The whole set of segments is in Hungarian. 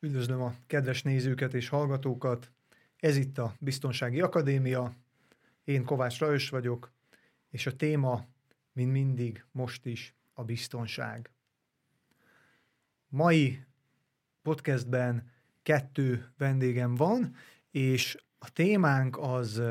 Üdvözlöm a kedves nézőket és hallgatókat. Ez itt a Biztonsági Akadémia. Én Kovács Rajos vagyok, és a téma, mint mindig, most is a biztonság. Mai podcastben kettő vendégem van, és a témánk az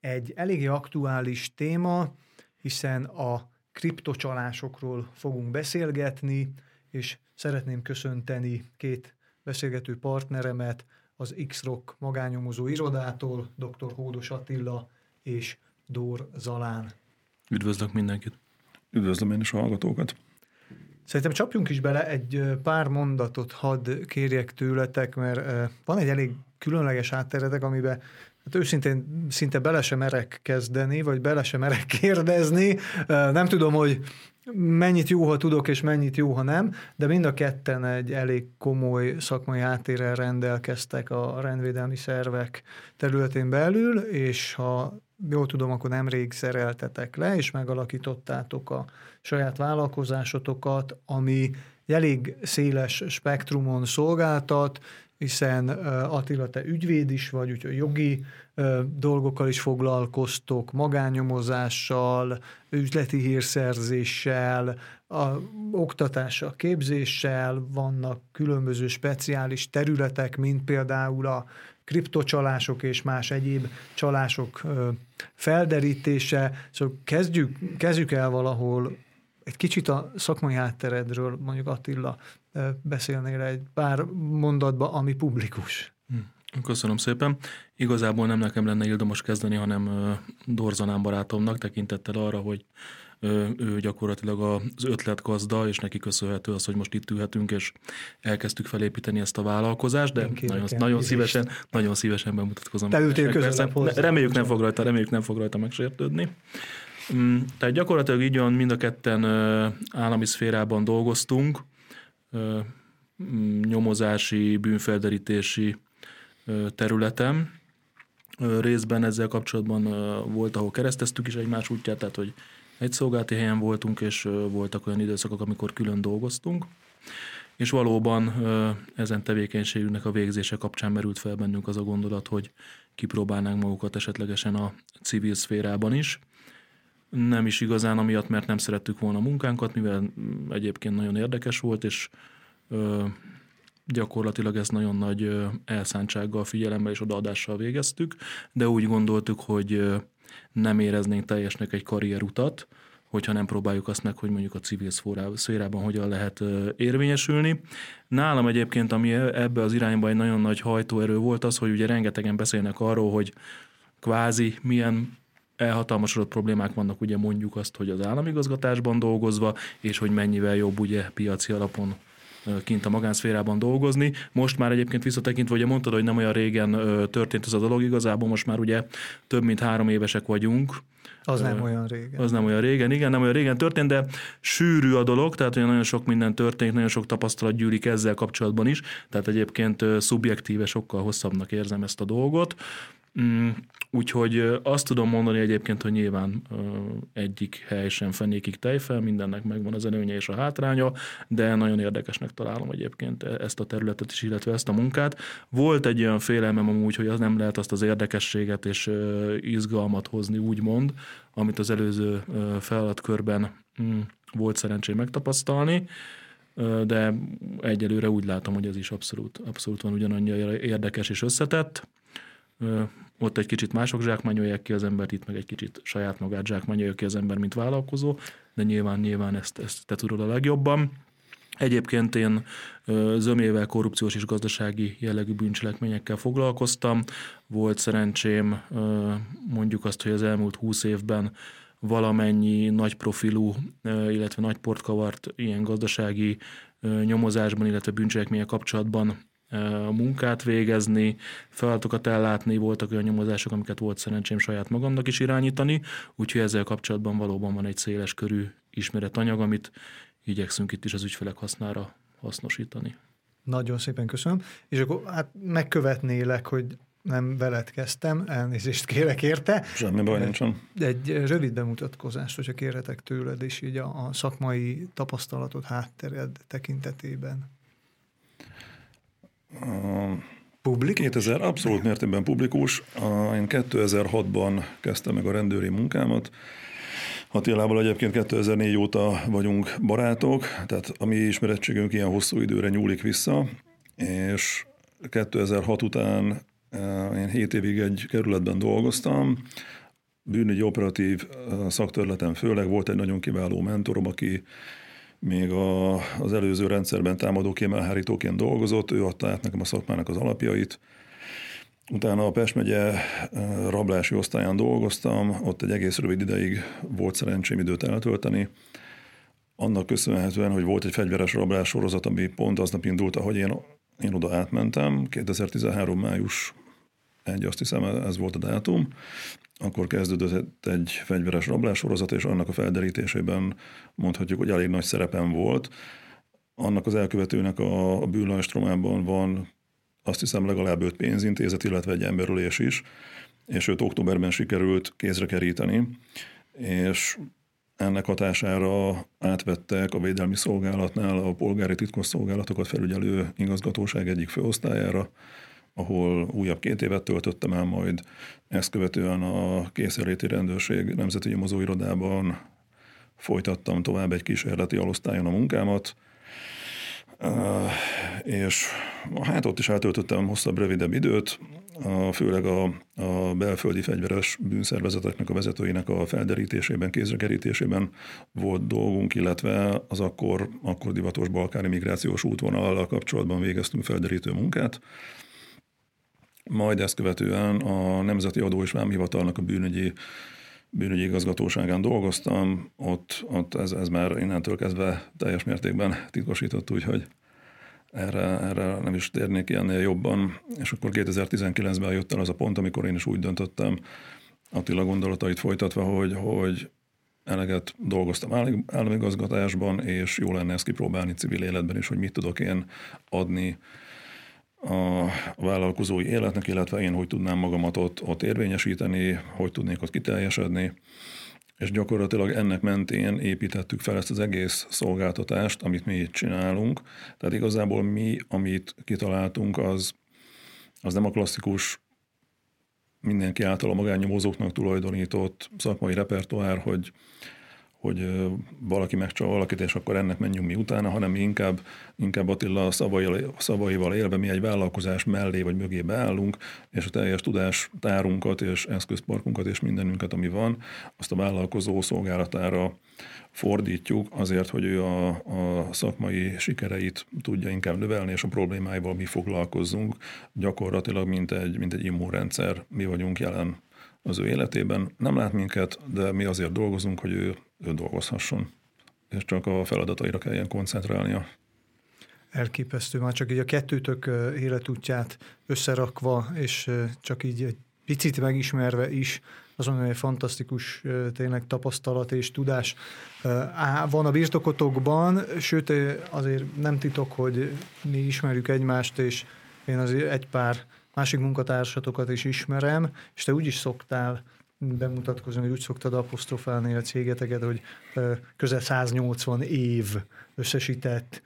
egy eléggé aktuális téma, hiszen a kriptocsalásokról fogunk beszélgetni, és szeretném köszönteni két beszélgető partneremet, az X-Rock magányomozó irodától, dr. Hódos Attila és Dór Zalán. Üdvözlök mindenkit! Üdvözlöm én is a hallgatókat! Szerintem csapjunk is bele, egy pár mondatot hadd kérjek tőletek, mert van egy elég különleges átteretek, amiben Hát őszintén szinte bele sem merek kezdeni, vagy bele sem merek kérdezni. Nem tudom, hogy mennyit jó, ha tudok, és mennyit jó, ha nem, de mind a ketten egy elég komoly szakmai háttérrel rendelkeztek a rendvédelmi szervek területén belül, és ha jól tudom, akkor nemrég szereltetek le, és megalakítottátok a saját vállalkozásotokat, ami elég széles spektrumon szolgáltat, hiszen Attila, te ügyvéd is vagy, úgyhogy jogi dolgokkal is foglalkoztok, magányomozással, üzleti hírszerzéssel, a oktatással, képzéssel, vannak különböző speciális területek, mint például a kriptocsalások és más egyéb csalások felderítése. Szóval kezdjük, kezdjük el valahol egy kicsit a szakmai hátteredről, mondjuk Attila, beszélnél egy pár mondatba, ami publikus. Hm. Köszönöm szépen. Igazából nem nekem lenne ildomos kezdeni, hanem Dorzanán barátomnak tekintettel arra, hogy ő gyakorlatilag az ötletgazda, és neki köszönhető az, hogy most itt ülhetünk, és elkezdtük felépíteni ezt a vállalkozást, de nagyon, nagyon szívesen, nagyon szívesen bemutatkozom. Te ültél közelebb Reméljük nem fog rajta, reméljük nem fog rajta megsértődni. Mm, tehát gyakorlatilag így van, mind a ketten állami szférában dolgoztunk, nyomozási, bűnfelderítési területen. Részben ezzel kapcsolatban volt, ahol kereszteztük is egymás útját, tehát hogy egy szolgálati helyen voltunk, és voltak olyan időszakok, amikor külön dolgoztunk. És valóban ezen tevékenységünknek a végzése kapcsán merült fel bennünk az a gondolat, hogy kipróbálnánk magukat esetlegesen a civil szférában is nem is igazán amiatt, mert nem szerettük volna a munkánkat, mivel egyébként nagyon érdekes volt, és ö, gyakorlatilag ezt nagyon nagy elszántsággal, figyelemmel és odaadással végeztük, de úgy gondoltuk, hogy ö, nem éreznénk teljesnek egy karrierutat, hogyha nem próbáljuk azt meg, hogy mondjuk a civil szférában hogyan lehet érvényesülni. Nálam egyébként, ami ebbe az irányba egy nagyon nagy hajtóerő volt az, hogy ugye rengetegen beszélnek arról, hogy kvázi milyen elhatalmasodott problémák vannak, ugye mondjuk azt, hogy az államigazgatásban dolgozva, és hogy mennyivel jobb ugye piaci alapon kint a magánszférában dolgozni. Most már egyébként visszatekintve, ugye mondtad, hogy nem olyan régen történt ez a dolog, igazából most már ugye több mint három évesek vagyunk, az nem olyan régen. Az nem olyan régen, igen, nem olyan régen történt, de sűrű a dolog, tehát hogy nagyon sok minden történt, nagyon sok tapasztalat gyűlik ezzel kapcsolatban is, tehát egyébként szubjektíve sokkal hosszabbnak érzem ezt a dolgot. Mm, úgyhogy azt tudom mondani egyébként, hogy nyilván egyik hely sem fenékig tejfel, mindennek megvan az előnye és a hátránya, de nagyon érdekesnek találom egyébként e, ezt a területet is, illetve ezt a munkát. Volt egy olyan félelmem amúgy, hogy az nem lehet azt az érdekességet és izgalmat hozni, úgymond, amit az előző feladatkörben mm, volt szerencsém megtapasztalni de egyelőre úgy látom, hogy ez is abszolút, abszolút van ugyanannyira érdekes és összetett ott egy kicsit mások zsákmányolják ki az embert, itt meg egy kicsit saját magát zsákmányolja ki az ember, mint vállalkozó, de nyilván, nyilván ezt, ezt te tudod a legjobban. Egyébként én zömével korrupciós és gazdasági jellegű bűncselekményekkel foglalkoztam. Volt szerencsém mondjuk azt, hogy az elmúlt húsz évben valamennyi nagy profilú, illetve nagy portkavart ilyen gazdasági nyomozásban, illetve bűncselekmények kapcsolatban munkát végezni, feladatokat ellátni, voltak olyan nyomozások, amiket volt szerencsém saját magamnak is irányítani, úgyhogy ezzel kapcsolatban valóban van egy széles körű ismeretanyag, amit igyekszünk itt is az ügyfelek hasznára hasznosítani. Nagyon szépen köszönöm. És akkor hát megkövetnélek, hogy nem veled kezdtem, elnézést kérek érte. Semmi baj nincsen. Egy rövid bemutatkozást, hogyha kérhetek tőled, és így a, a szakmai tapasztalatod, háttered tekintetében. Publikus? 2000 abszolút mértékben publikus. Én 2006-ban kezdtem meg a rendőri munkámat. Attilával egyébként 2004 óta vagyunk barátok, tehát a mi ismerettségünk ilyen hosszú időre nyúlik vissza, és 2006 után én 7 évig egy kerületben dolgoztam, bűnügyi operatív szakterületen főleg volt egy nagyon kiváló mentorom, aki még a, az előző rendszerben támadó kémelhárítóként dolgozott, ő adta át nekem a szakmának az alapjait. Utána a Pest megye rablási osztályán dolgoztam, ott egy egész rövid ideig volt szerencsém időt eltölteni. Annak köszönhetően, hogy volt egy fegyveres rablás sorozat, ami pont aznap indult, ahogy én, én oda átmentem, 2013. május egy, azt hiszem ez volt a dátum, akkor kezdődött egy fegyveres rablássorozat, és annak a felderítésében mondhatjuk, hogy elég nagy szerepem volt. Annak az elkövetőnek a, a bűnlajstromában van azt hiszem legalább öt pénzintézet, illetve egy emberölés is, és őt októberben sikerült kézre keríteni, és ennek hatására átvettek a Védelmi Szolgálatnál a polgári titkosszolgálatokat felügyelő igazgatóság egyik főosztályára, ahol újabb két évet töltöttem el, majd ezt követően a kényszerléti rendőrség nemzeti nyomozóirodában folytattam tovább egy kísérleti alosztályon a munkámat, és hát ott is eltöltöttem hosszabb, rövidebb időt, főleg a, a belföldi fegyveres bűnszervezeteknek a vezetőinek a felderítésében, kézrekerítésében volt dolgunk, illetve az akkor, akkor divatos balkáni migrációs útvonallal kapcsolatban végeztünk felderítő munkát. Majd ezt követően a Nemzeti Adó és Vámhivatalnak a bűnügyi bűnügyi igazgatóságán dolgoztam, ott, ott ez, ez már innentől kezdve teljes mértékben titkosított, úgyhogy erre, erre nem is térnék ennél jobban. És akkor 2019-ben jött el az a pont, amikor én is úgy döntöttem, Attila gondolatait folytatva, hogy, hogy eleget dolgoztam államigazgatásban, és jó lenne ezt kipróbálni civil életben is, hogy mit tudok én adni a vállalkozói életnek, illetve én hogy tudnám magamat ott, ott érvényesíteni, hogy tudnék ott kiteljesedni. És gyakorlatilag ennek mentén építettük fel ezt az egész szolgáltatást, amit mi itt csinálunk. Tehát igazából mi, amit kitaláltunk, az, az nem a klasszikus mindenki által a magánnyomozóknak tulajdonított szakmai repertoár, hogy hogy valaki megcsal valakit, és akkor ennek menjünk mi utána, hanem inkább, inkább Attila szavaival, szavaival élve mi egy vállalkozás mellé vagy mögé beállunk, és a teljes tudástárunkat és eszközparkunkat és mindenünket, ami van, azt a vállalkozó szolgálatára fordítjuk azért, hogy ő a, a szakmai sikereit tudja inkább növelni, és a problémáival mi foglalkozzunk. Gyakorlatilag, mint egy, mint egy immunrendszer, mi vagyunk jelen az ő életében. Nem lát minket, de mi azért dolgozunk, hogy ő, ő dolgozhasson, és csak a feladataira kelljen koncentrálnia. Elképesztő, már csak így a kettőtök életútját összerakva, és csak így egy picit megismerve is, azon egy fantasztikus tényleg tapasztalat és tudás van a birtokotokban, sőt azért nem titok, hogy mi ismerjük egymást, és én azért egy pár másik munkatársatokat is ismerem, és te úgy is szoktál bemutatkozni, hogy úgy szoktad apostrofálni a cégeteket, hogy közel 180 év összesített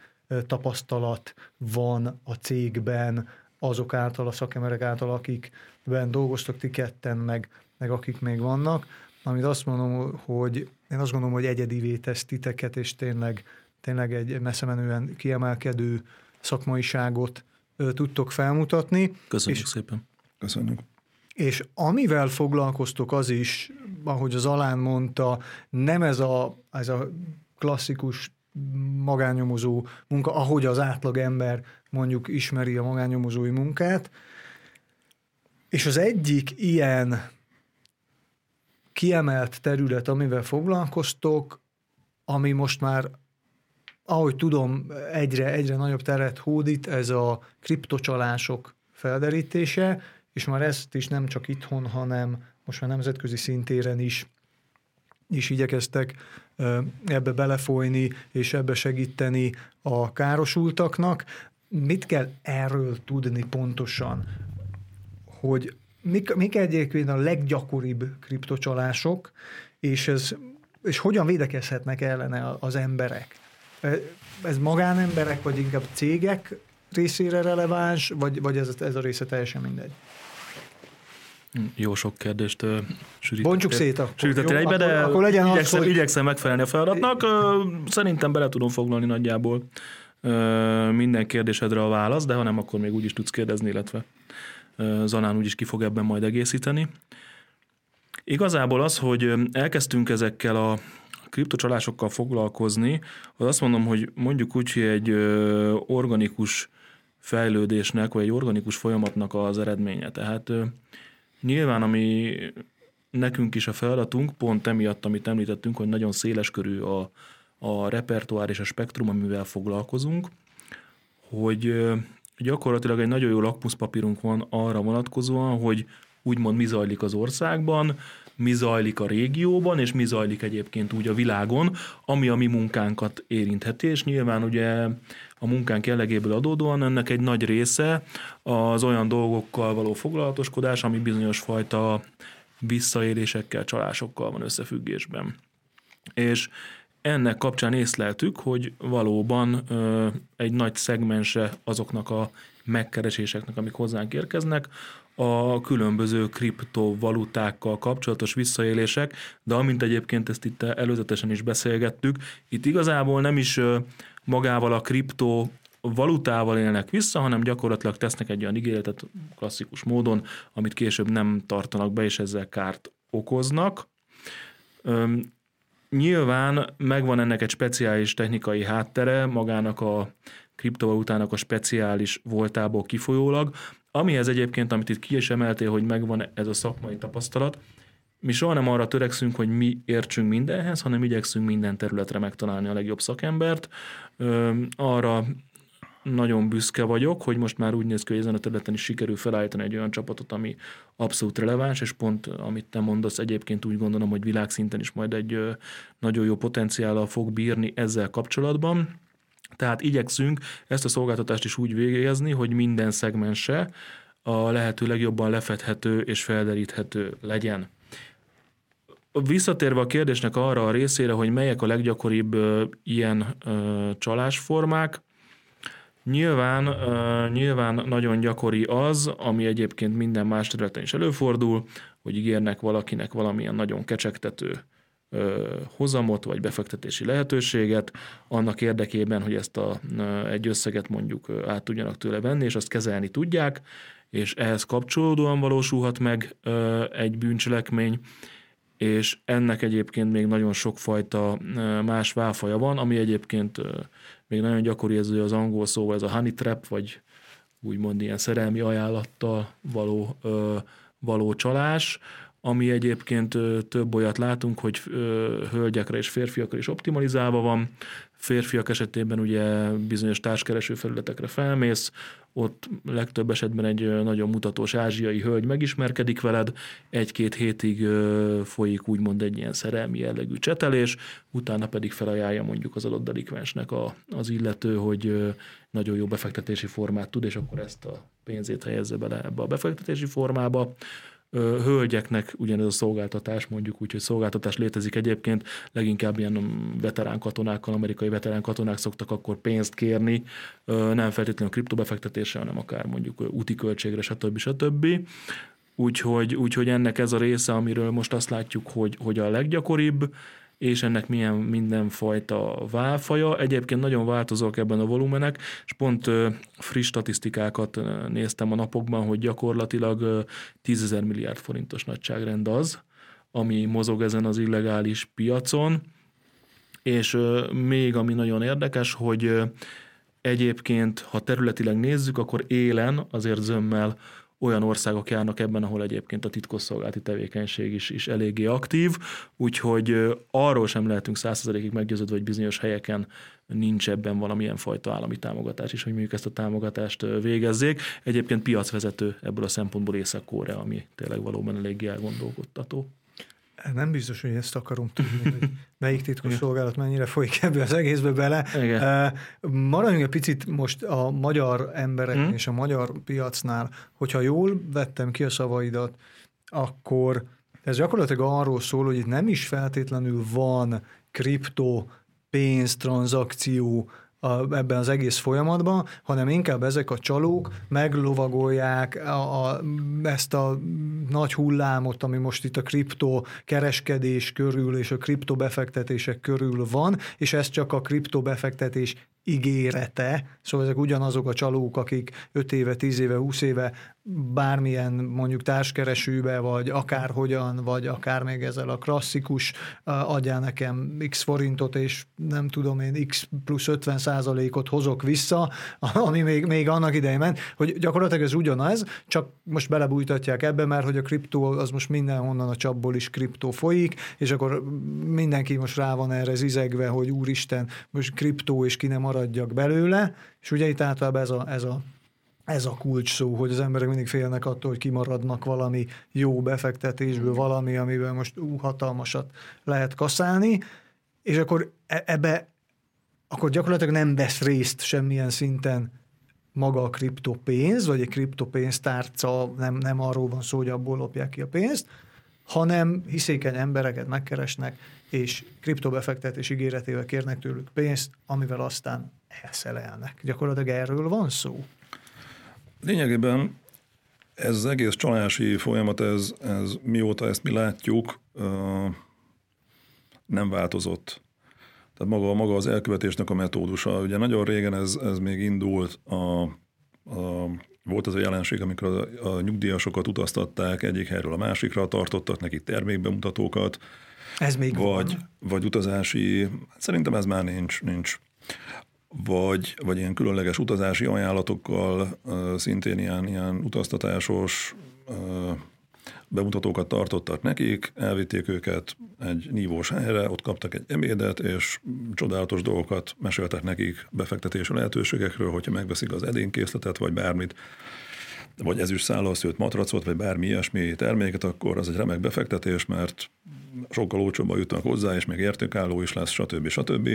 tapasztalat van a cégben, azok által, a szakemberek által, akikben dolgoztak ti ketten, meg, meg akik még vannak, amit azt mondom, hogy én azt gondolom, hogy egyedivé tesz titeket, és tényleg, tényleg egy messze menően kiemelkedő szakmaiságot tudtok felmutatni. Köszönjük és, szépen. Köszönjük. És amivel foglalkoztok az is, ahogy az Alán mondta, nem ez a, ez a klasszikus magánnyomozó munka, ahogy az átlag ember mondjuk ismeri a magánnyomozói munkát, és az egyik ilyen kiemelt terület, amivel foglalkoztok, ami most már ahogy tudom, egyre, egyre nagyobb teret hódít ez a kriptocsalások felderítése, és már ezt is nem csak itthon, hanem most már nemzetközi szintéren is, is igyekeztek ebbe belefolyni, és ebbe segíteni a károsultaknak. Mit kell erről tudni pontosan, hogy mik, mik egyébként a leggyakoribb kriptocsalások, és, ez, és hogyan védekezhetnek ellene az emberek? ez magánemberek, vagy inkább cégek részére releváns, vagy, vagy ez, ez a része teljesen mindegy? Jó sok kérdést uh, Bontsuk szét akkor. Sűrítettél egybe, de akkor, akkor legyen igyekszem, az, hogy... igyekszem megfelelni a feladatnak. Szerintem bele tudom foglalni nagyjából minden kérdésedre a válasz, de ha nem, akkor még úgy is tudsz kérdezni, illetve Zanán úgyis ki fog ebben majd egészíteni. Igazából az, hogy elkezdtünk ezekkel a kriptocsalásokkal foglalkozni, az azt mondom, hogy mondjuk úgy, hogy egy organikus fejlődésnek, vagy egy organikus folyamatnak az eredménye. Tehát nyilván, ami nekünk is a feladatunk, pont emiatt, amit említettünk, hogy nagyon széles körű a, a repertoár és a spektrum, amivel foglalkozunk, hogy gyakorlatilag egy nagyon jó lakmuszpapírunk van arra vonatkozóan, hogy úgymond mi zajlik az országban, mi zajlik a régióban, és mi zajlik egyébként úgy a világon, ami a mi munkánkat érintheti, és nyilván ugye a munkánk jellegéből adódóan ennek egy nagy része az olyan dolgokkal való foglalatoskodás, ami bizonyos fajta visszaélésekkel, csalásokkal van összefüggésben. És ennek kapcsán észleltük, hogy valóban ö, egy nagy szegmense azoknak a megkereséseknek, amik hozzánk érkeznek, a különböző kriptovalutákkal kapcsolatos visszaélések, de amint egyébként ezt itt előzetesen is beszélgettük, itt igazából nem is magával a kripto valutával élnek vissza, hanem gyakorlatilag tesznek egy olyan ígéretet klasszikus módon, amit később nem tartanak be, és ezzel kárt okoznak. Nyilván megvan ennek egy speciális technikai háttere, magának a kriptovalutának a speciális voltából kifolyólag, amihez egyébként, amit itt ki is emeltél, hogy megvan ez a szakmai tapasztalat, mi soha nem arra törekszünk, hogy mi értsünk mindenhez, hanem igyekszünk minden területre megtalálni a legjobb szakembert. arra nagyon büszke vagyok, hogy most már úgy néz ki, hogy ezen a területen is sikerül felállítani egy olyan csapatot, ami abszolút releváns, és pont amit te mondasz, egyébként úgy gondolom, hogy világszinten is majd egy nagyon jó potenciállal fog bírni ezzel kapcsolatban. Tehát igyekszünk ezt a szolgáltatást is úgy végezni, hogy minden szegmense a lehető legjobban lefedhető és felderíthető legyen. Visszatérve a kérdésnek arra a részére, hogy melyek a leggyakoribb ilyen csalásformák, Nyilván, nyilván nagyon gyakori az, ami egyébként minden más területen is előfordul, hogy ígérnek valakinek valamilyen nagyon kecsegtető hozamot vagy befektetési lehetőséget, annak érdekében, hogy ezt a, egy összeget mondjuk át tudjanak tőle venni, és azt kezelni tudják, és ehhez kapcsolódóan valósulhat meg egy bűncselekmény, és ennek egyébként még nagyon sokfajta más válfaja van, ami egyébként még nagyon gyakori ez az angol szó, ez a honey trap, vagy úgymond ilyen szerelmi ajánlattal való, való csalás, ami egyébként több olyat látunk, hogy hölgyekre és férfiakra is optimalizálva van. Férfiak esetében ugye bizonyos társkereső felületekre felmész, ott legtöbb esetben egy nagyon mutatós ázsiai hölgy megismerkedik veled, egy-két hétig folyik úgymond egy ilyen szerelmi jellegű csetelés, utána pedig felajánlja mondjuk az adott delikvensnek a, az illető, hogy nagyon jó befektetési formát tud, és akkor ezt a pénzét helyezze bele ebbe a befektetési formába hölgyeknek ugyanez a szolgáltatás, mondjuk úgy, hogy szolgáltatás létezik egyébként, leginkább ilyen veterán katonákkal, amerikai veterán katonák szoktak akkor pénzt kérni, nem feltétlenül kriptobefektetésre, hanem akár mondjuk úti költségre, stb. stb. Úgyhogy, úgyhogy ennek ez a része, amiről most azt látjuk, hogy, hogy a leggyakoribb, és ennek milyen mindenfajta válfaja. Egyébként nagyon változók ebben a volumenek, és pont friss statisztikákat néztem a napokban, hogy gyakorlatilag 10 ezer milliárd forintos nagyságrend az, ami mozog ezen az illegális piacon, és még ami nagyon érdekes, hogy egyébként, ha területileg nézzük, akkor élen azért zömmel olyan országok járnak ebben, ahol egyébként a titkosszolgálati tevékenység is, is eléggé aktív, úgyhogy arról sem lehetünk százszerzelékig meggyőződve, hogy bizonyos helyeken nincs ebben valamilyen fajta állami támogatás is, hogy mondjuk ezt a támogatást végezzék. Egyébként piacvezető ebből a szempontból Észak-Korea, ami tényleg valóban eléggé elgondolkodtató. Nem biztos, hogy ezt akarom tudni, hogy melyik titkos szolgálat mennyire folyik ebbe az egészbe bele. Igen. Maradjunk egy picit most a magyar emberek hmm. és a magyar piacnál. Hogyha jól vettem ki a szavaidat, akkor ez gyakorlatilag arról szól, hogy itt nem is feltétlenül van kripto pénztranzakció a, ebben az egész folyamatban, hanem inkább ezek a csalók meglovagolják a, a, ezt a nagy hullámot, ami most itt a kripto kereskedés körül és a kripto befektetések körül van, és ez csak a kripto befektetés ígérete, szóval ezek ugyanazok a csalók, akik 5 éve, 10 éve, 20 éve bármilyen mondjuk társkeresőbe, vagy akárhogyan, vagy akár még ezzel a klasszikus adjál nekem x forintot, és nem tudom én x plusz 50 százalékot hozok vissza, ami még, még annak idején ment, hogy gyakorlatilag ez ugyanaz, csak most belebújtatják ebbe, mert hogy a kriptó az most mindenhonnan a csapból is kriptó folyik, és akkor mindenki most rá van erre zizegve, hogy úristen, most kriptó, és ki nem maradjak belőle, és ugye itt általában ez a, ez a ez a kulcs szó, hogy az emberek mindig félnek attól, hogy kimaradnak valami jó befektetésből, valami, amiben most ú, hatalmasat lehet kaszálni, és akkor e, ebbe akkor gyakorlatilag nem vesz részt semmilyen szinten maga a kriptopénz, vagy egy kriptopénztárca, nem, nem arról van szó, hogy abból lopják ki a pénzt, hanem hiszékeny embereket megkeresnek, és kriptobefektetés ígéretével kérnek tőlük pénzt, amivel aztán elszelelnek. Gyakorlatilag erről van szó. Lényegében ez az egész csalási folyamat, ez, ez mióta ezt mi látjuk, nem változott. Tehát maga, maga az elkövetésnek a metódusa. Ugye nagyon régen ez, ez még indult, a, a, volt az a jelenség, amikor a, a nyugdíjasokat utaztatták egyik helyről a másikra, tartottak nekik termékbemutatókat. Ez még vagy, van. vagy utazási, szerintem ez már nincs, nincs vagy, vagy ilyen különleges utazási ajánlatokkal, szintén ilyen, ilyen utaztatásos bemutatókat tartottak nekik, elvitték őket egy nívós helyre, ott kaptak egy ebédet, és csodálatos dolgokat meséltek nekik befektetési lehetőségekről, hogyha megveszik az edénkészletet, vagy bármit, vagy ezüst szállal szőtt matracot, vagy bármi ilyesmi terméket, akkor az egy remek befektetés, mert sokkal olcsóbban jutnak hozzá, és még értékálló is lesz, stb. stb.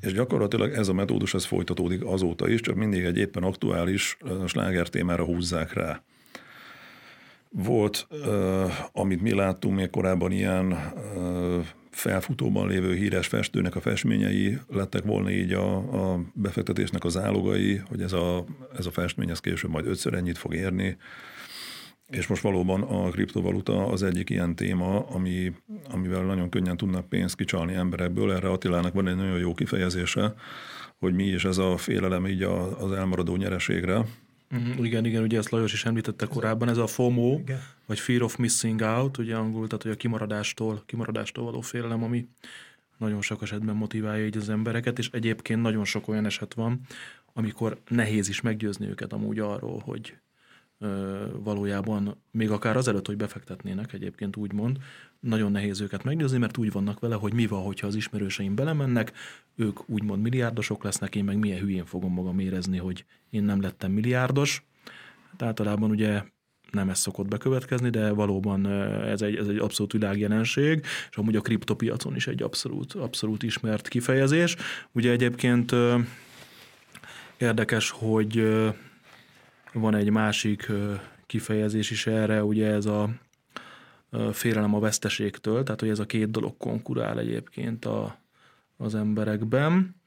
És gyakorlatilag ez a metódus ez folytatódik azóta is, csak mindig egy éppen aktuális sláger témára húzzák rá. Volt, amit mi láttunk még korábban, ilyen felfutóban lévő híres festőnek a festményei lettek volna így a, a befektetésnek az álogai, hogy ez a, ez a festmény ez később majd ötször ennyit fog érni. És most valóban a kriptovaluta az egyik ilyen téma, ami, amivel nagyon könnyen tudnak pénzt kicsalni emberekből. Erre Attilának van egy nagyon jó kifejezése, hogy mi is ez a félelem így az elmaradó nyereségre. Uh-huh, igen, igen, ugye ezt Lajos is említette korábban, ez a FOMO, igen. vagy Fear of Missing Out, ugye angol, tehát hogy a kimaradástól, kimaradástól való félelem, ami nagyon sok esetben motiválja így az embereket, és egyébként nagyon sok olyan eset van, amikor nehéz is meggyőzni őket amúgy arról, hogy valójában még akár azelőtt, hogy befektetnének egyébként úgymond, nagyon nehéz őket meggyőzni, mert úgy vannak vele, hogy mi van, hogyha az ismerőseim belemennek, ők úgymond milliárdosok lesznek, én meg milyen hülyén fogom magam érezni, hogy én nem lettem milliárdos. Hát általában ugye nem ez szokott bekövetkezni, de valóban ez egy, ez egy abszolút világjelenség, és amúgy a kriptopiacon is egy abszolút, abszolút ismert kifejezés. Ugye egyébként érdekes, hogy van egy másik kifejezés is erre, ugye ez a félelem a veszteségtől, tehát hogy ez a két dolog konkurál egyébként a, az emberekben.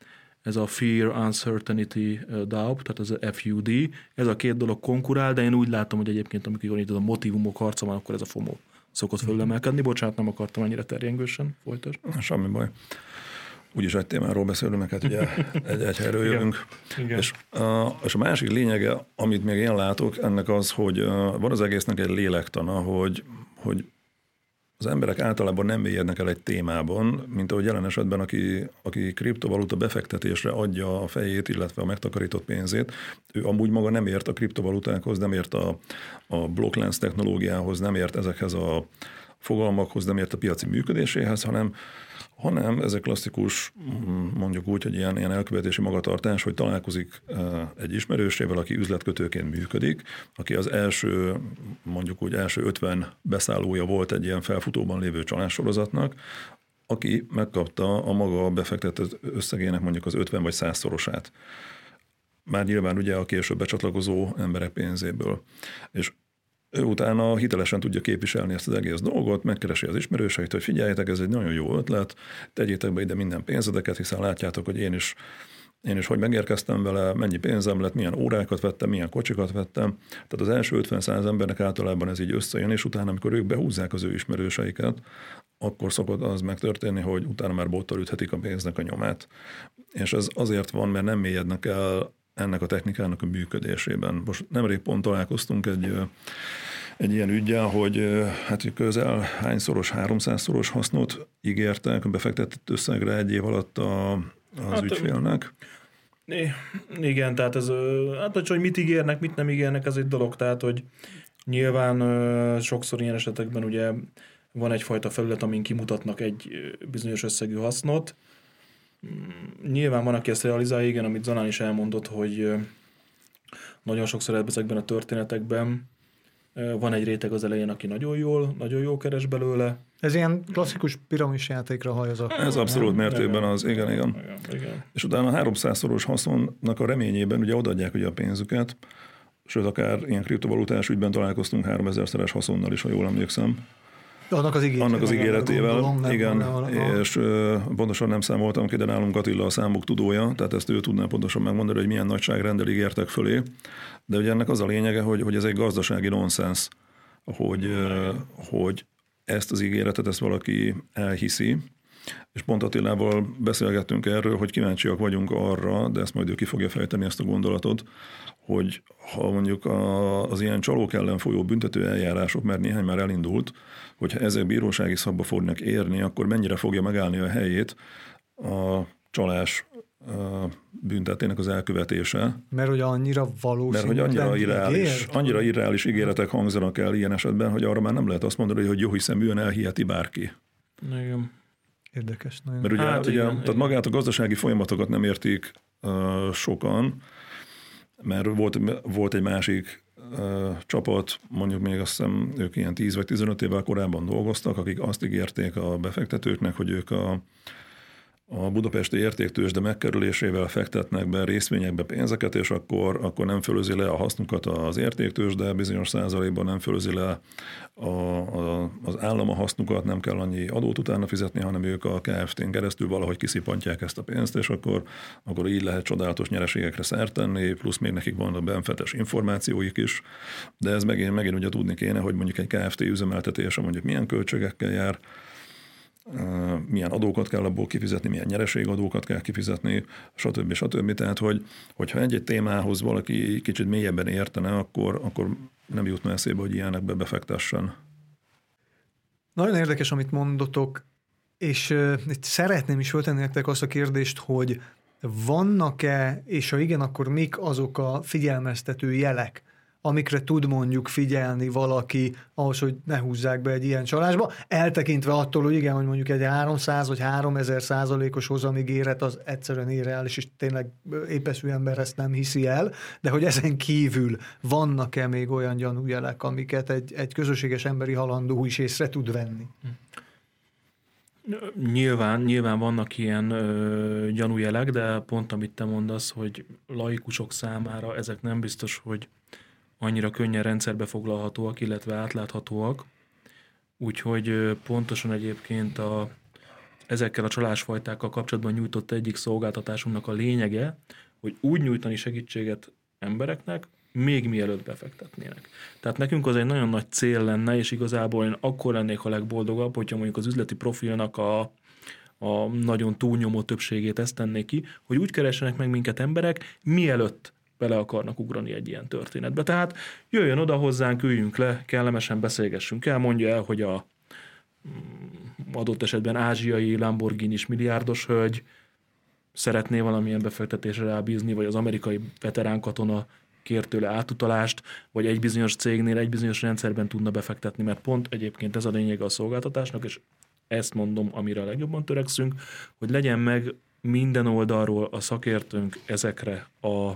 Ez a Fear, Uncertainty, Doubt, tehát ez a FUD, ez a két dolog konkurál, de én úgy látom, hogy egyébként amikor itt a motivumok harca van, akkor ez a FOMO szokott fölemelkedni. Bocsánat, nem akartam annyira terjengősen folytasd. Semmi baj úgyis egy témáról beszélünk, meg hát ugye egy, egy helyről jövünk. Igen. Igen. És, a, és a másik lényege, amit még én látok, ennek az, hogy van az egésznek egy lélektana, hogy, hogy az emberek általában nem mélyednek el egy témában, mint ahogy jelen esetben, aki, aki kriptovaluta befektetésre adja a fejét, illetve a megtakarított pénzét, ő amúgy maga nem ért a kriptovalutákhoz, nem ért a, a blokklánc technológiához, nem ért ezekhez a fogalmakhoz, nem ért a piaci működéséhez, hanem hanem ez egy klasszikus, mondjuk úgy, hogy ilyen, ilyen elkövetési magatartás, hogy találkozik egy ismerősével, aki üzletkötőként működik, aki az első, mondjuk úgy első 50 beszállója volt egy ilyen felfutóban lévő csalássorozatnak, aki megkapta a maga befektetett összegének mondjuk az 50 vagy 100 szorosát. Már nyilván ugye a később becsatlakozó emberek pénzéből. És utána hitelesen tudja képviselni ezt az egész dolgot, megkeresi az ismerőseit, hogy figyeljetek, ez egy nagyon jó ötlet, tegyétek be ide minden pénzedeket, hiszen látjátok, hogy én is én is hogy megérkeztem vele, mennyi pénzem lett, milyen órákat vettem, milyen kocsikat vettem. Tehát az első 50 embernek általában ez így összejön, és utána, amikor ők behúzzák az ő ismerőseiket, akkor szokott az megtörténni, hogy utána már bottal üthetik a pénznek a nyomát. És ez azért van, mert nem mélyednek el ennek a technikának a működésében. Most nemrég pont találkoztunk egy, egy ilyen ügyel, hogy hát közel hányszoros, háromszázszoros hasznot ígértek befektetett összegre egy év alatt a, az hát, ügyfélnek. Igen, tehát ez, hát hogy mit ígérnek, mit nem ígérnek, ez egy dolog, tehát hogy nyilván sokszor ilyen esetekben ugye van egyfajta felület, amin kimutatnak egy bizonyos összegű hasznot. Mm, nyilván van, aki ezt realizálja, igen, amit Zanán is elmondott, hogy nagyon sokszor ezekben a történetekben van egy réteg az elején, aki nagyon jól, nagyon jól keres belőle. Ez ilyen klasszikus piramis játékra hajazok. Ez abszolút mértékben az, igen, igen. igen, igen. És utána a 300-szoros haszonnak a reményében ugye odaadják ugye a pénzüket, sőt akár ilyen kriptovalutás ügyben találkoztunk 3000-szeres haszonnal is, ha jól emlékszem. Annak az, Annak az ígéretével, gondolom, igen, nem, és uh, pontosan nem számoltam ki, de nálunk Attila a számok tudója, tehát ezt ő tudná pontosan megmondani, hogy milyen nagyságrendel ígértek fölé, de ugye ennek az a lényege, hogy, hogy ez egy gazdasági nonsens, hogy, hogy ezt az ígéretet, ezt valaki elhiszi, és pont Attilával beszélgettünk erről, hogy kíváncsiak vagyunk arra, de ezt majd ő ki fogja fejteni ezt a gondolatot, hogy ha mondjuk a, az ilyen csalók ellen folyó büntető eljárások, mert néhány már elindult, hogyha ezek bírósági szabba fognak érni, akkor mennyire fogja megállni a helyét a csalás büntetének az elkövetése. Mert hogy annyira valószínű. Mert hogy annyira irreális, annyira irreális ígéretek hangzanak el ilyen esetben, hogy arra már nem lehet azt mondani, hogy jó hiszeműen elhiheti bárki. Igen. Érdekes. Nagyon. Mert ugye, hát, ugye igen, tehát igen. magát a gazdasági folyamatokat nem értik uh, sokan, mert volt, volt egy másik uh, csapat, mondjuk még azt hiszem ők ilyen 10 vagy 15 évvel korábban dolgoztak, akik azt ígérték a befektetőknek, hogy ők a a budapesti értéktősde megkerülésével fektetnek be részvényekbe pénzeket, és akkor, akkor nem fölözi le a hasznukat az értéktősde, bizonyos százalékban nem fölözi le a, a, az állam a hasznukat, nem kell annyi adót utána fizetni, hanem ők a KFT-n keresztül valahogy kiszipantják ezt a pénzt, és akkor, akkor így lehet csodálatos nyereségekre szert tenni, plusz még nekik vannak benfetes információik is, de ez megint, megint ugye tudni kéne, hogy mondjuk egy KFT üzemeltetése mondjuk milyen költségekkel jár, milyen adókat kell abból kifizetni, milyen nyereségadókat kell kifizetni, stb. stb. Tehát, hogy, hogyha egy-egy témához valaki kicsit mélyebben értene, akkor, akkor nem jutna eszébe, hogy ilyenekbe befektessen. Nagyon érdekes, amit mondotok, és uh, szeretném is föltenni nektek azt a kérdést, hogy vannak-e, és ha igen, akkor mik azok a figyelmeztető jelek, amikre tud mondjuk figyelni valaki ahhoz, hogy ne húzzák be egy ilyen csalásba, eltekintve attól, hogy igen, hogy mondjuk egy 300 vagy 3000 százalékos hozamigéret az egyszerűen irreális, és tényleg épeszű ember ezt nem hiszi el, de hogy ezen kívül vannak-e még olyan gyanújelek, amiket egy, egy közösséges emberi halandó is észre tud venni? Nyilván, nyilván vannak ilyen ö, gyanújelek, de pont amit te mondasz, hogy laikusok számára ezek nem biztos, hogy annyira könnyen rendszerbe foglalhatóak, illetve átláthatóak. Úgyhogy pontosan egyébként a, ezekkel a csalásfajtákkal kapcsolatban nyújtott egyik szolgáltatásunknak a lényege, hogy úgy nyújtani segítséget embereknek, még mielőtt befektetnének. Tehát nekünk az egy nagyon nagy cél lenne, és igazából én akkor lennék a legboldogabb, hogyha mondjuk az üzleti profilnak a, a nagyon túlnyomó többségét ezt tennék ki, hogy úgy keressenek meg minket emberek, mielőtt bele akarnak ugrani egy ilyen történetbe. Tehát jöjjön oda hozzánk, üljünk le, kellemesen beszélgessünk el, mondja el, hogy a mm, adott esetben ázsiai lamborghini milliárdos hölgy szeretné valamilyen befektetésre rábízni, vagy az amerikai veterán katona kér tőle átutalást, vagy egy bizonyos cégnél, egy bizonyos rendszerben tudna befektetni, mert pont egyébként ez a lényeg a szolgáltatásnak, és ezt mondom, amire a legjobban törekszünk, hogy legyen meg minden oldalról a szakértőnk ezekre a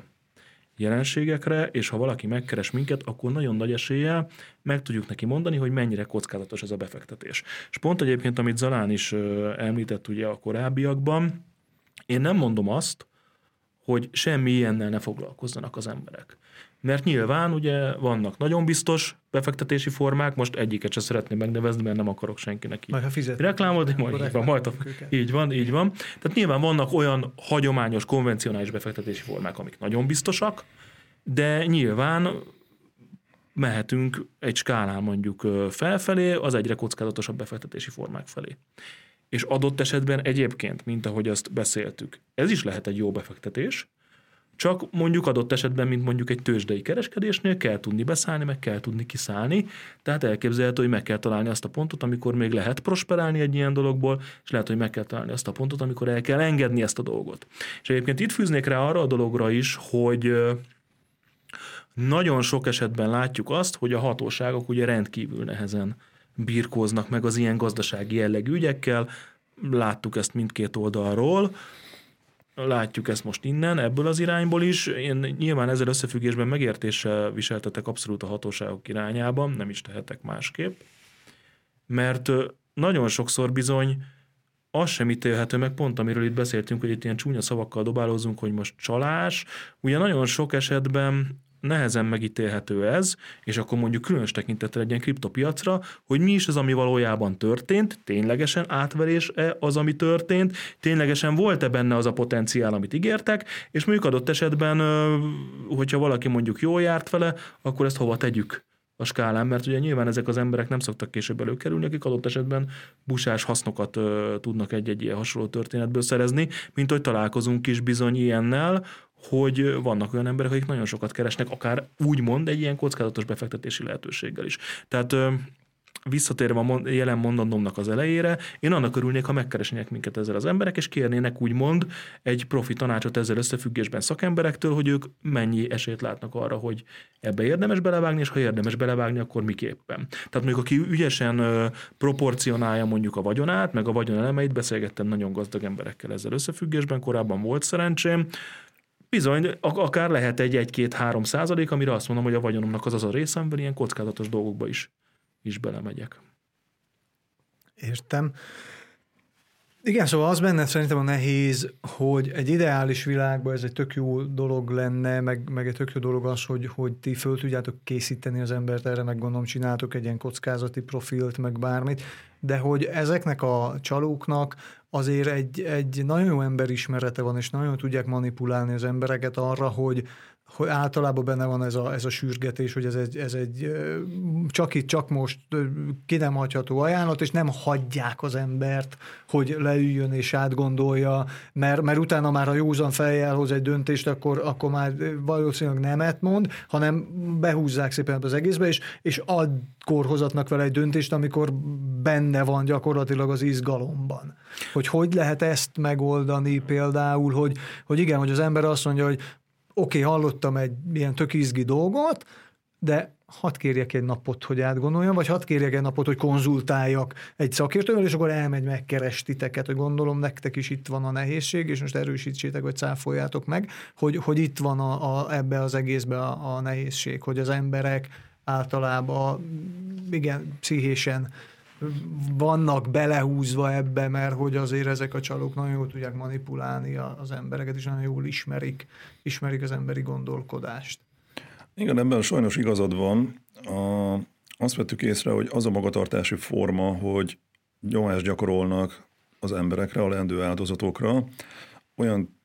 jelenségekre, és ha valaki megkeres minket, akkor nagyon nagy eséllyel meg tudjuk neki mondani, hogy mennyire kockázatos ez a befektetés. És pont egyébként, amit Zalán is említett ugye a korábbiakban, én nem mondom azt, hogy semmi ilyennel ne foglalkozzanak az emberek. Mert nyilván ugye vannak nagyon biztos befektetési formák, most egyiket sem szeretném megnevezni, mert nem akarok senkinek így Majd ha fizet. reklámolni, majd így van, majd a, így van, így van. Tehát nyilván vannak olyan hagyományos, konvencionális befektetési formák, amik nagyon biztosak, de nyilván mehetünk egy skálán mondjuk felfelé, az egyre kockázatosabb befektetési formák felé. És adott esetben egyébként, mint ahogy azt beszéltük, ez is lehet egy jó befektetés, csak mondjuk adott esetben, mint mondjuk egy tőzsdei kereskedésnél kell tudni beszállni, meg kell tudni kiszállni, tehát elképzelhető, hogy meg kell találni azt a pontot, amikor még lehet prosperálni egy ilyen dologból, és lehet, hogy meg kell találni azt a pontot, amikor el kell engedni ezt a dolgot. És egyébként itt fűznék rá arra a dologra is, hogy nagyon sok esetben látjuk azt, hogy a hatóságok ugye rendkívül nehezen birkóznak meg az ilyen gazdasági jellegű ügyekkel, láttuk ezt mindkét oldalról, látjuk ezt most innen, ebből az irányból is. Én nyilván ezzel összefüggésben megértéssel viseltetek abszolút a hatóságok irányában, nem is tehetek másképp, mert nagyon sokszor bizony az sem ítélhető meg, pont amiről itt beszéltünk, hogy itt ilyen csúnya szavakkal dobálózunk, hogy most csalás. Ugye nagyon sok esetben nehezen megítélhető ez, és akkor mondjuk különös tekintettel egy ilyen kriptopiacra, hogy mi is az, ami valójában történt, ténylegesen átverés-e az, ami történt, ténylegesen volt-e benne az a potenciál, amit ígértek, és mondjuk adott esetben, hogyha valaki mondjuk jól járt vele, akkor ezt hova tegyük a skálán, mert ugye nyilván ezek az emberek nem szoktak később előkerülni, akik adott esetben busás hasznokat ö, tudnak egy-egy ilyen hasonló történetből szerezni, mint hogy találkozunk is bizony ilyennel, hogy vannak olyan emberek, akik nagyon sokat keresnek, akár úgymond egy ilyen kockázatos befektetési lehetőséggel is. Tehát visszatérve a jelen mondanomnak az elejére, én annak örülnék, ha megkeresnének minket ezzel az emberek, és kérnének úgymond egy profi tanácsot ezzel összefüggésben szakemberektől, hogy ők mennyi esélyt látnak arra, hogy ebbe érdemes belevágni, és ha érdemes belevágni, akkor miképpen. Tehát mondjuk aki ügyesen proporcionálja mondjuk a vagyonát, meg a vagyon elemeit, beszélgettem nagyon gazdag emberekkel ezzel összefüggésben, korábban volt szerencsém, Bizony, akár lehet egy 1-2-3 százalék, amire azt mondom, hogy a vagyonomnak az az a része, amiben ilyen kockázatos dolgokba is, is belemegyek. Értem. Igen, szóval az benne szerintem a nehéz, hogy egy ideális világban ez egy tök jó dolog lenne, meg, meg egy tök jó dolog az, hogy, hogy ti föl tudjátok készíteni az embert erre, meg gondolom csináltok egy ilyen kockázati profilt, meg bármit, de hogy ezeknek a csalóknak azért egy, egy nagyon jó emberismerete van, és nagyon tudják manipulálni az embereket arra, hogy, hogy általában benne van ez a, ez a sürgetés, hogy ez egy, ez egy csak itt, csak most ki nem hagyható ajánlat, és nem hagyják az embert, hogy leüljön és átgondolja, mert, mert utána már a józan fejjel hoz egy döntést, akkor, akkor már valószínűleg nemet mond, hanem behúzzák szépen az egészbe, és, és akkor hozatnak vele egy döntést, amikor benne van gyakorlatilag az izgalomban. Hogy hogy lehet ezt megoldani például, hogy, hogy igen, hogy az ember azt mondja, hogy oké, okay, hallottam egy ilyen tök izgi dolgot, de hadd kérjek egy napot, hogy átgondoljam, vagy hadd kérjek egy napot, hogy konzultáljak egy szakértővel, és akkor elmegy megkeres titeket, hogy gondolom nektek is itt van a nehézség, és most erősítsétek, vagy cáfoljátok meg, hogy, hogy itt van a, a, ebbe az egészbe a, a nehézség, hogy az emberek általában igen, pszichésen vannak belehúzva ebbe, mert hogy azért ezek a csalók nagyon jól tudják manipulálni az embereket, és nagyon jól ismerik, ismerik az emberi gondolkodást. Igen, ebben sajnos igazad van. A, azt vettük észre, hogy az a magatartási forma, hogy nyomást gyakorolnak az emberekre, a leendő áldozatokra, olyan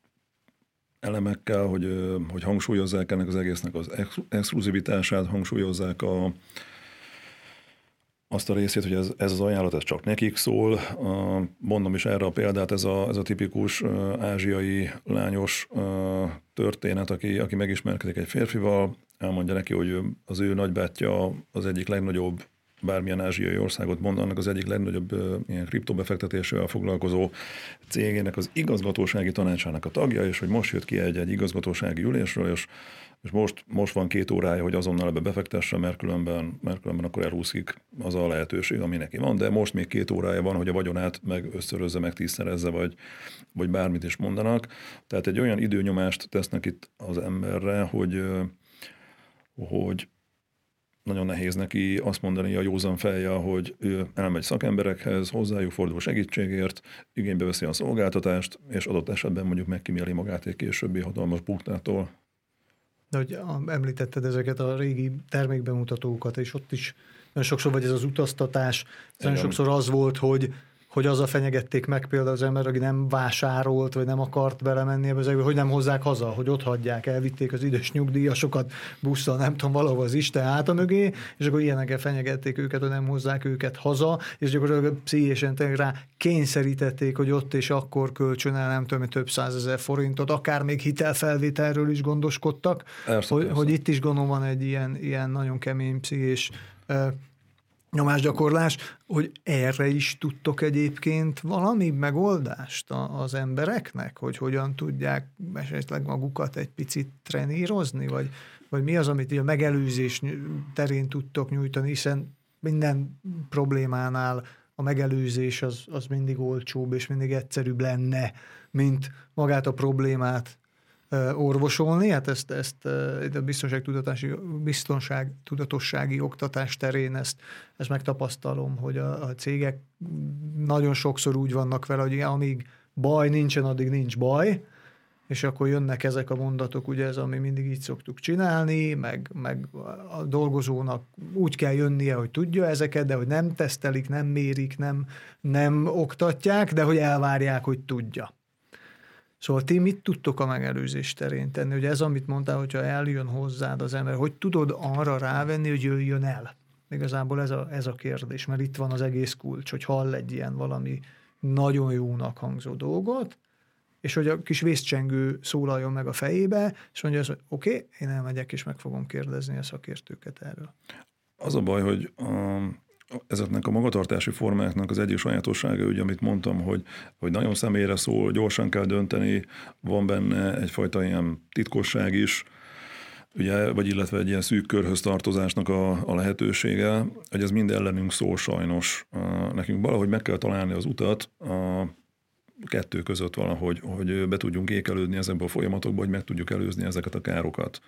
elemekkel, hogy, hogy hangsúlyozzák ennek az egésznek az exkluzivitását, hangsúlyozzák a, azt a részét, hogy ez, ez az ajánlat ez csak nekik szól. Mondom is erre a példát, ez a, ez a tipikus ázsiai lányos történet, aki, aki megismerkedik egy férfival, elmondja neki, hogy az ő nagybátyja az egyik legnagyobb bármilyen ázsiai országot mondanak, az egyik legnagyobb ilyen kriptobefektetésével foglalkozó cégének az igazgatósági tanácsának a tagja, és hogy most jött ki egy, egy igazgatósági ülésről, és és most, most van két órája, hogy azonnal ebbe befektesse, mert különben, mert különben akkor elhúszik az a lehetőség, ami neki van, de most még két órája van, hogy a vagyonát meg összörözze, meg tízszerezze, vagy, vagy bármit is mondanak. Tehát egy olyan időnyomást tesznek itt az emberre, hogy, hogy nagyon nehéz neki azt mondani a józan fejje, hogy ő elmegy szakemberekhez, hozzájuk fordul segítségért, igénybe veszi a szolgáltatást, és adott esetben mondjuk megkíméli magát egy későbbi hatalmas buktától, De hogy említetted ezeket a régi termékbemutatókat, és ott is nagyon sokszor vagy ez az utaztatás, nagyon sokszor az volt, hogy hogy azzal fenyegették meg például az ember, aki nem vásárolt, vagy nem akart belemenni ebbe egészbe, hogy nem hozzák haza, hogy ott hagyják, elvitték az idős nyugdíjasokat busszal, nem tudom, valahol az Isten háta mögé, és akkor ilyenekkel fenyegették őket, hogy nem hozzák őket haza, és gyakorlatilag pszichésen rá kényszerítették, hogy ott és akkor kölcsön el, nem tudom, több százezer forintot, akár még hitelfelvételről is gondoskodtak, persze, hogy, persze. hogy itt is gondolom van egy ilyen, ilyen nagyon kemény pszichés nyomásgyakorlás, hogy erre is tudtok egyébként valami megoldást az embereknek, hogy hogyan tudják esetleg magukat egy picit trenírozni, vagy, vagy mi az, amit a megelőzés terén tudtok nyújtani, hiszen minden problémánál a megelőzés az, az mindig olcsóbb és mindig egyszerűbb lenne, mint magát a problémát orvosolni, hát ezt, ezt a biztonságtudatási, biztonságtudatossági oktatás terén ezt, ezt megtapasztalom, hogy a, a cégek nagyon sokszor úgy vannak vele, hogy amíg baj nincsen, addig nincs baj, és akkor jönnek ezek a mondatok, ugye ez, ami mindig így szoktuk csinálni, meg, meg a dolgozónak úgy kell jönnie, hogy tudja ezeket, de hogy nem tesztelik, nem mérik, nem, nem oktatják, de hogy elvárják, hogy tudja. Szóval ti mit tudtok a megelőzés terén tenni? Hogy ez, amit mondtál, hogyha eljön hozzád az ember, hogy tudod arra rávenni, hogy jöjjön el? Igazából ez a, ez a kérdés, mert itt van az egész kulcs, hogy hall egy ilyen valami nagyon jónak hangzó dolgot, és hogy a kis vészcsengő szólaljon meg a fejébe, és mondja azt, hogy oké, okay, én elmegyek, és meg fogom kérdezni a szakértőket erről. Az a baj, hogy ezeknek a magatartási formáknak az egyik sajátossága, ugye, amit mondtam, hogy, hogy nagyon személyre szól, gyorsan kell dönteni, van benne egyfajta ilyen titkosság is, ugye, vagy illetve egy ilyen szűk körhöz tartozásnak a, a lehetősége, hogy ez mind ellenünk szól sajnos. Nekünk valahogy meg kell találni az utat a kettő között valahogy, hogy be tudjunk ékelődni ezekbe a folyamatokba, hogy meg tudjuk előzni ezeket a károkat.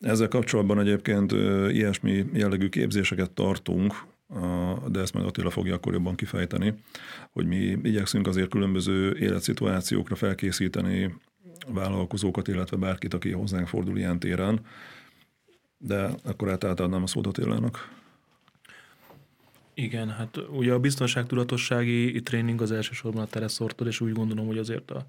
Ezzel kapcsolatban egyébként ilyesmi jellegű képzéseket tartunk, de ezt majd Attila fogja akkor jobban kifejteni, hogy mi igyekszünk azért különböző életszituációkra felkészíteni vállalkozókat, illetve bárkit, aki hozzánk fordul ilyen téren, de akkor átadnám a szót Attilának. Igen, hát ugye a biztonságtudatossági tréning az elsősorban a tereszortól, és úgy gondolom, hogy azért a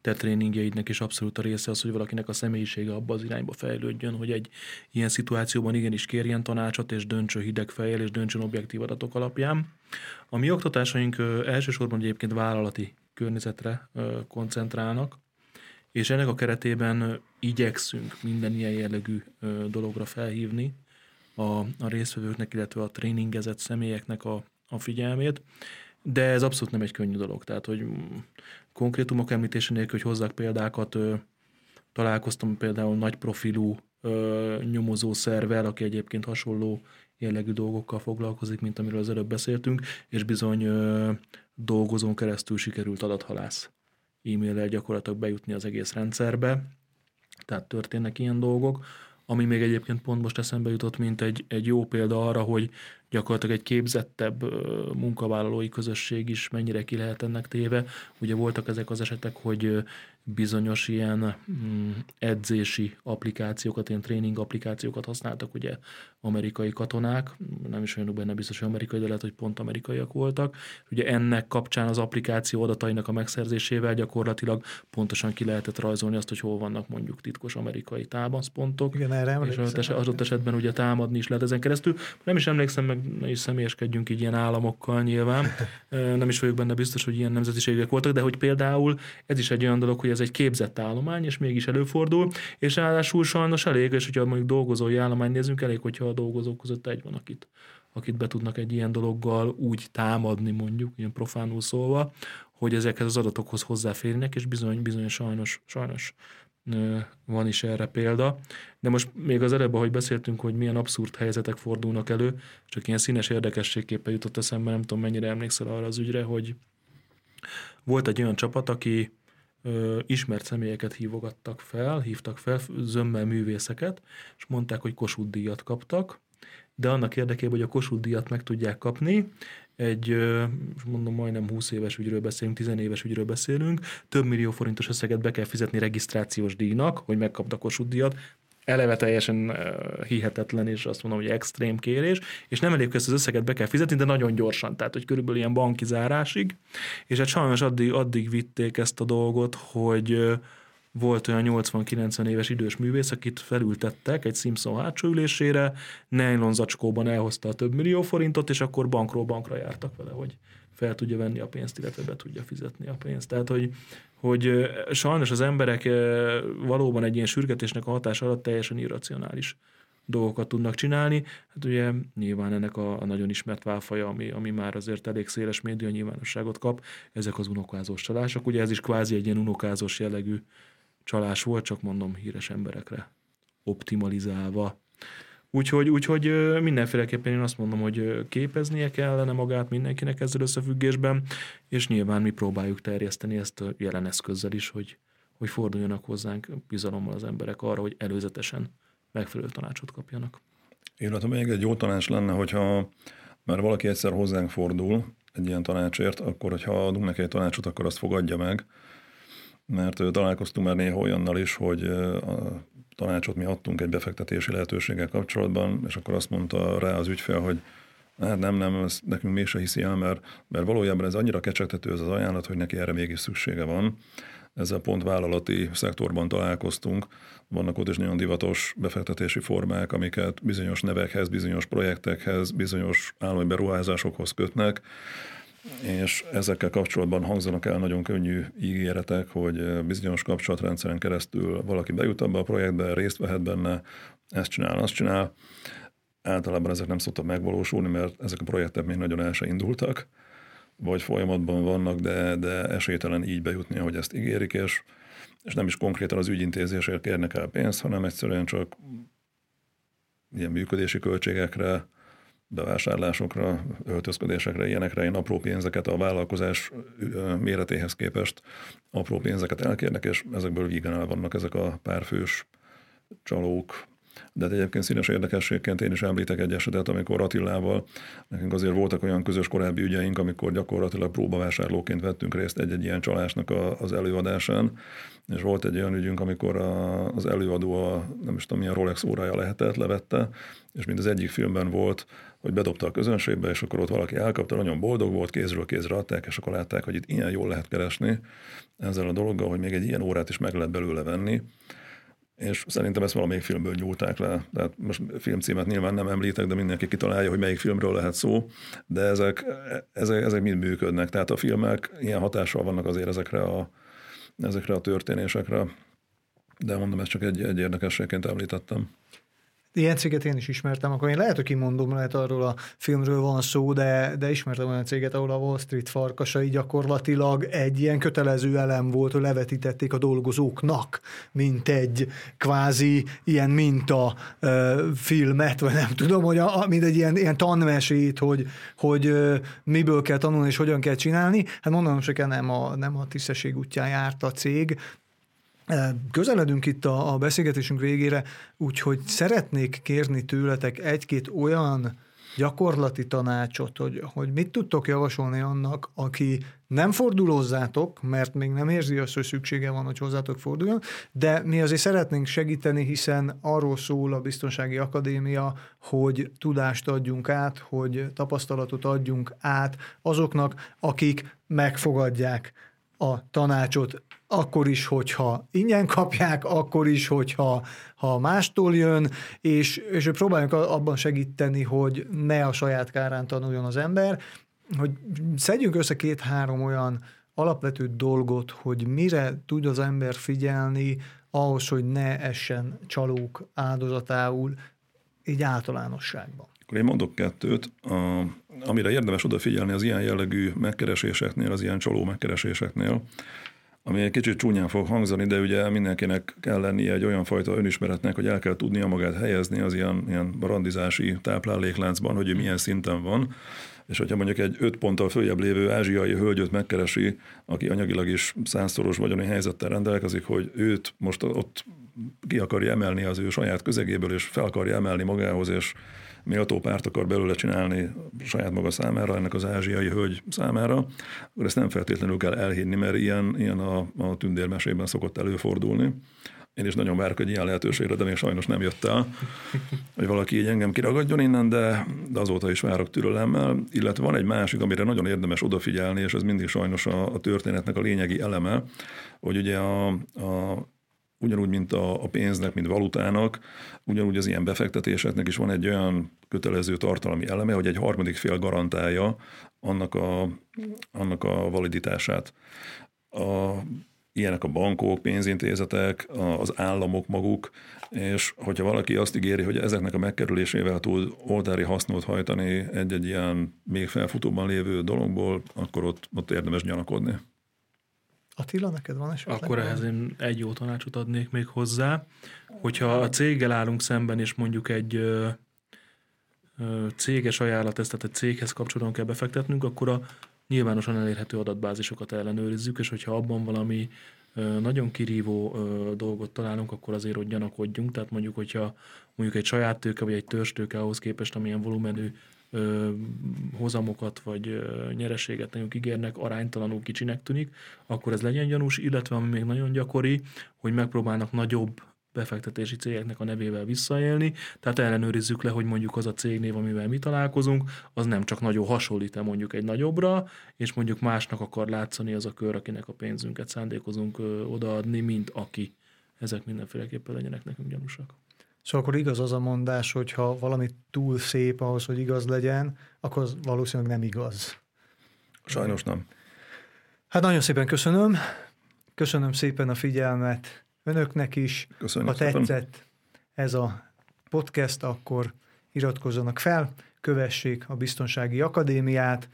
te tréningjeidnek is abszolút a része az, hogy valakinek a személyisége abba az irányba fejlődjön, hogy egy ilyen szituációban igenis kérjen tanácsot, és döntsön hideg fejjel, és döntsön objektív adatok alapján. A mi oktatásaink elsősorban egyébként vállalati környezetre koncentrálnak, és ennek a keretében igyekszünk minden ilyen jellegű dologra felhívni a, a résztvevőknek, illetve a tréningezett személyeknek a, a figyelmét, de ez abszolút nem egy könnyű dolog. Tehát, hogy konkrétumok említése nélkül, hogy hozzák példákat, találkoztam például nagy profilú nyomozó szervel, aki egyébként hasonló jellegű dolgokkal foglalkozik, mint amiről az előbb beszéltünk, és bizony ö, dolgozón keresztül sikerült adathalász e-mail-el gyakorlatilag bejutni az egész rendszerbe, tehát történnek ilyen dolgok, ami még egyébként pont most eszembe jutott, mint egy, egy jó példa arra, hogy gyakorlatilag egy képzettebb munkavállalói közösség is mennyire ki lehet ennek téve. Ugye voltak ezek az esetek, hogy bizonyos ilyen mm, edzési applikációkat, ilyen tréning applikációkat használtak ugye amerikai katonák, nem is olyanok benne biztos, hogy amerikai, de lehet, hogy pont amerikaiak voltak. Ugye ennek kapcsán az applikáció adatainak a megszerzésével gyakorlatilag pontosan ki lehetett rajzolni azt, hogy hol vannak mondjuk titkos amerikai támaszpontok. Igen, erre és adott esetben ugye támadni is lehet ezen keresztül. Nem is emlékszem, meg ne is személyeskedjünk így ilyen államokkal nyilván. Nem is vagyok benne biztos, hogy ilyen nemzetiségek voltak, de hogy például ez is egy olyan dolog, hogy ez egy képzett állomány, és mégis előfordul, és ráadásul sajnos elég, és hogyha mondjuk dolgozói állomány nézünk, elég, hogyha a dolgozók között egy van, akit, akit be tudnak egy ilyen dologgal úgy támadni mondjuk, ilyen profánul szólva, hogy ezekhez az adatokhoz hozzáférnek, és bizony, bizony sajnos, sajnos van is erre példa. De most még az előbb, ahogy beszéltünk, hogy milyen abszurd helyzetek fordulnak elő, csak ilyen színes érdekességképpen jutott eszembe, nem tudom mennyire emlékszel arra az ügyre, hogy volt egy olyan csapat, aki ö, ismert személyeket hívogattak fel, hívtak fel, zömmel művészeket, és mondták, hogy Kossuth díjat kaptak, de annak érdekében, hogy a Kossuth díjat meg tudják kapni, egy, mondom, majdnem 20 éves ügyről beszélünk, 10 éves ügyről beszélünk, több millió forintos összeget be kell fizetni regisztrációs díjnak, hogy megkapd a Kossuth díjat, eleve teljesen hihetetlen, és azt mondom, hogy extrém kérés, és nem elég ezt az összeget be kell fizetni, de nagyon gyorsan, tehát hogy körülbelül ilyen banki zárásig, és hát sajnos addig, addig vitték ezt a dolgot, hogy volt olyan 80-90 éves idős művész, akit felültettek egy Simpson hátsó ülésére, nylon zacskóban elhozta a több millió forintot, és akkor bankról bankra jártak vele, hogy fel tudja venni a pénzt, illetve be tudja fizetni a pénzt. Tehát, hogy, hogy sajnos az emberek valóban egy ilyen sürgetésnek a hatás alatt teljesen irracionális dolgokat tudnak csinálni. Hát ugye nyilván ennek a, a nagyon ismert válfaja, ami, ami már azért elég széles média nyilvánosságot kap, ezek az unokázós csalások. Ugye ez is kvázi egy ilyen unokázós jellegű csalás volt, csak mondom híres emberekre optimalizálva. Úgyhogy, úgyhogy mindenféleképpen én azt mondom, hogy képeznie kellene magát mindenkinek ezzel összefüggésben, és nyilván mi próbáljuk terjeszteni ezt a jelen eszközzel is, hogy, hogy forduljanak hozzánk bizalommal az emberek arra, hogy előzetesen megfelelő tanácsot kapjanak. Illetve még egy jó tanács lenne, hogyha már valaki egyszer hozzánk fordul egy ilyen tanácsért, akkor hogyha adunk neki egy tanácsot, akkor azt fogadja meg, mert találkoztunk már néha olyannal is, hogy a tanácsot mi adtunk egy befektetési lehetőséggel kapcsolatban, és akkor azt mondta rá az ügyfél, hogy hát nem, nem, ezt nekünk mégsem hiszi el, mert, mert valójában ez annyira kecsegtető ez az ajánlat, hogy neki erre mégis szüksége van. Ezzel pont vállalati szektorban találkoztunk. Vannak ott is nagyon divatos befektetési formák, amiket bizonyos nevekhez, bizonyos projektekhez, bizonyos állami beruházásokhoz kötnek, és ezekkel kapcsolatban hangzanak el nagyon könnyű ígéretek, hogy bizonyos kapcsolatrendszeren keresztül valaki bejut abba a projektbe, részt vehet benne, ezt csinál, azt csinál. Általában ezek nem szoktak megvalósulni, mert ezek a projektek még nagyon el se indultak, vagy folyamatban vannak, de, de esélytelen így bejutni, ahogy ezt ígérik, és, és nem is konkrétan az ügyintézésért kérnek el pénzt, hanem egyszerűen csak ilyen működési költségekre, bevásárlásokra, öltözködésekre, ilyenekre én apró pénzeket a vállalkozás méretéhez képest apró pénzeket elkérnek, és ezekből vígan el vannak ezek a párfős csalók, de egyébként színes érdekességként én is említek egy esetet, amikor Attilával nekünk azért voltak olyan közös korábbi ügyeink, amikor gyakorlatilag próbavásárlóként vettünk részt egy-egy ilyen csalásnak a, az előadásán, és volt egy olyan ügyünk, amikor a, az előadó a, nem is tudom milyen Rolex órája lehetett, levette, és mind az egyik filmben volt, hogy bedobta a közönségbe, és akkor ott valaki elkapta, nagyon boldog volt, kézről kézre adták, és akkor látták, hogy itt ilyen jól lehet keresni ezzel a dologgal, hogy még egy ilyen órát is meg lehet belőle venni és szerintem ezt valamelyik filmből nyúlták le. Tehát most filmcímet nyilván nem említek, de mindenki kitalálja, hogy melyik filmről lehet szó, de ezek, ezek, ezek mind működnek. Tehát a filmek ilyen hatással vannak azért ezekre a, ezekre a történésekre. De mondom, ezt csak egy, egy érdekességként említettem. Ilyen céget én is ismertem, akkor én lehet, hogy kimondom, lehet arról a filmről van szó, de, de ismertem olyan céget, ahol a Wall Street farkasai gyakorlatilag egy ilyen kötelező elem volt, hogy levetítették a dolgozóknak, mint egy kvázi ilyen minta uh, filmet, vagy nem tudom, hogy a, mint egy ilyen, ilyen tanmesét, hogy, hogy uh, miből kell tanulni és hogyan kell csinálni. Hát mondanom se kell, nem a, nem a tisztesség útján járt a cég, Közeledünk itt a, a beszélgetésünk végére, úgyhogy szeretnék kérni tőletek egy-két olyan gyakorlati tanácsot, hogy, hogy mit tudtok javasolni annak, aki nem fordulózzátok, mert még nem érzi azt, hogy szüksége van, hogy hozzátok forduljon, de mi azért szeretnénk segíteni, hiszen arról szól a Biztonsági Akadémia, hogy tudást adjunk át, hogy tapasztalatot adjunk át azoknak, akik megfogadják a tanácsot akkor is, hogyha ingyen kapják, akkor is, hogyha ha mástól jön, és, és próbáljunk abban segíteni, hogy ne a saját kárán tanuljon az ember, hogy szedjünk össze két-három olyan alapvető dolgot, hogy mire tud az ember figyelni ahhoz, hogy ne essen csalók áldozatául, így általánosságban. Akkor én mondok kettőt. A, amire érdemes odafigyelni az ilyen jellegű megkereséseknél, az ilyen csaló megkereséseknél, ami egy kicsit csúnyán fog hangzani, de ugye mindenkinek kell lennie egy olyan fajta önismeretnek, hogy el kell tudnia magát helyezni az ilyen, ilyen randizási táplálékláncban, hogy milyen szinten van, és hogyha mondjuk egy öt ponttal följebb lévő ázsiai hölgyöt megkeresi, aki anyagilag is százszoros vagyoni helyzettel rendelkezik, hogy őt most ott ki akarja emelni az ő saját közegéből, és fel akarja emelni magához, és méltó párt akar belőle csinálni saját maga számára, ennek az ázsiai hölgy számára, akkor ezt nem feltétlenül kell elhinni, mert ilyen, ilyen a, a tündérmesében szokott előfordulni. én is nagyon várok egy ilyen lehetőségre, de még sajnos nem jött el, hogy valaki így engem kiragadjon innen, de, de azóta is várok türelemmel. Illetve van egy másik, amire nagyon érdemes odafigyelni, és ez mindig sajnos a, a történetnek a lényegi eleme, hogy ugye a, a ugyanúgy, mint a, pénznek, mint valutának, ugyanúgy az ilyen befektetéseknek is van egy olyan kötelező tartalmi eleme, hogy egy harmadik fél garantálja annak a, annak a validitását. A, ilyenek a bankok, pénzintézetek, az államok maguk, és hogyha valaki azt ígéri, hogy ezeknek a megkerülésével tud oltári hasznot hajtani egy-egy ilyen még felfutóban lévő dologból, akkor ott, ott érdemes gyanakodni. Attila, neked van esetleg? Akkor ehhez én egy jó tanácsot adnék még hozzá, hogyha a céggel állunk szemben, és mondjuk egy ö, ö, céges ajánlat, ezt tehát egy céghez kapcsolatban kell befektetnünk, akkor a nyilvánosan elérhető adatbázisokat ellenőrizzük, és hogyha abban valami ö, nagyon kirívó ö, dolgot találunk, akkor azért ott gyanakodjunk. Tehát mondjuk, hogyha mondjuk egy saját tőke vagy egy törstőke ahhoz képest, amilyen volumenű ö, hozamokat vagy ö, nyereséget nagyon ígérnek, aránytalanul kicsinek tűnik, akkor ez legyen gyanús, illetve ami még nagyon gyakori, hogy megpróbálnak nagyobb befektetési cégeknek a nevével visszaélni, tehát ellenőrizzük le, hogy mondjuk az a cégnév, amivel mi találkozunk, az nem csak nagyon hasonlít mondjuk egy nagyobbra, és mondjuk másnak akar látszani az a kör, akinek a pénzünket szándékozunk odaadni, mint aki. Ezek mindenféleképpen legyenek nekünk gyanúsak. Szóval akkor igaz az a mondás, hogy ha valami túl szép ahhoz, hogy igaz legyen, akkor az valószínűleg nem igaz. Sajnos nem. Hát nagyon szépen köszönöm. Köszönöm szépen a figyelmet önöknek is. Köszönjük ha szépen. tetszett ez a podcast, akkor iratkozzanak fel, kövessék a Biztonsági Akadémiát,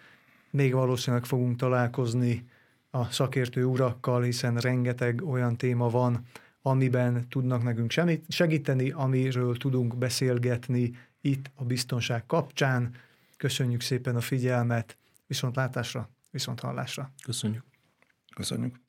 még valószínűleg fogunk találkozni a szakértő urakkal, hiszen rengeteg olyan téma van, amiben tudnak nekünk segíteni, amiről tudunk beszélgetni itt a biztonság kapcsán. Köszönjük szépen a figyelmet, viszont látásra, viszont hallásra. Köszönjük. Köszönjük.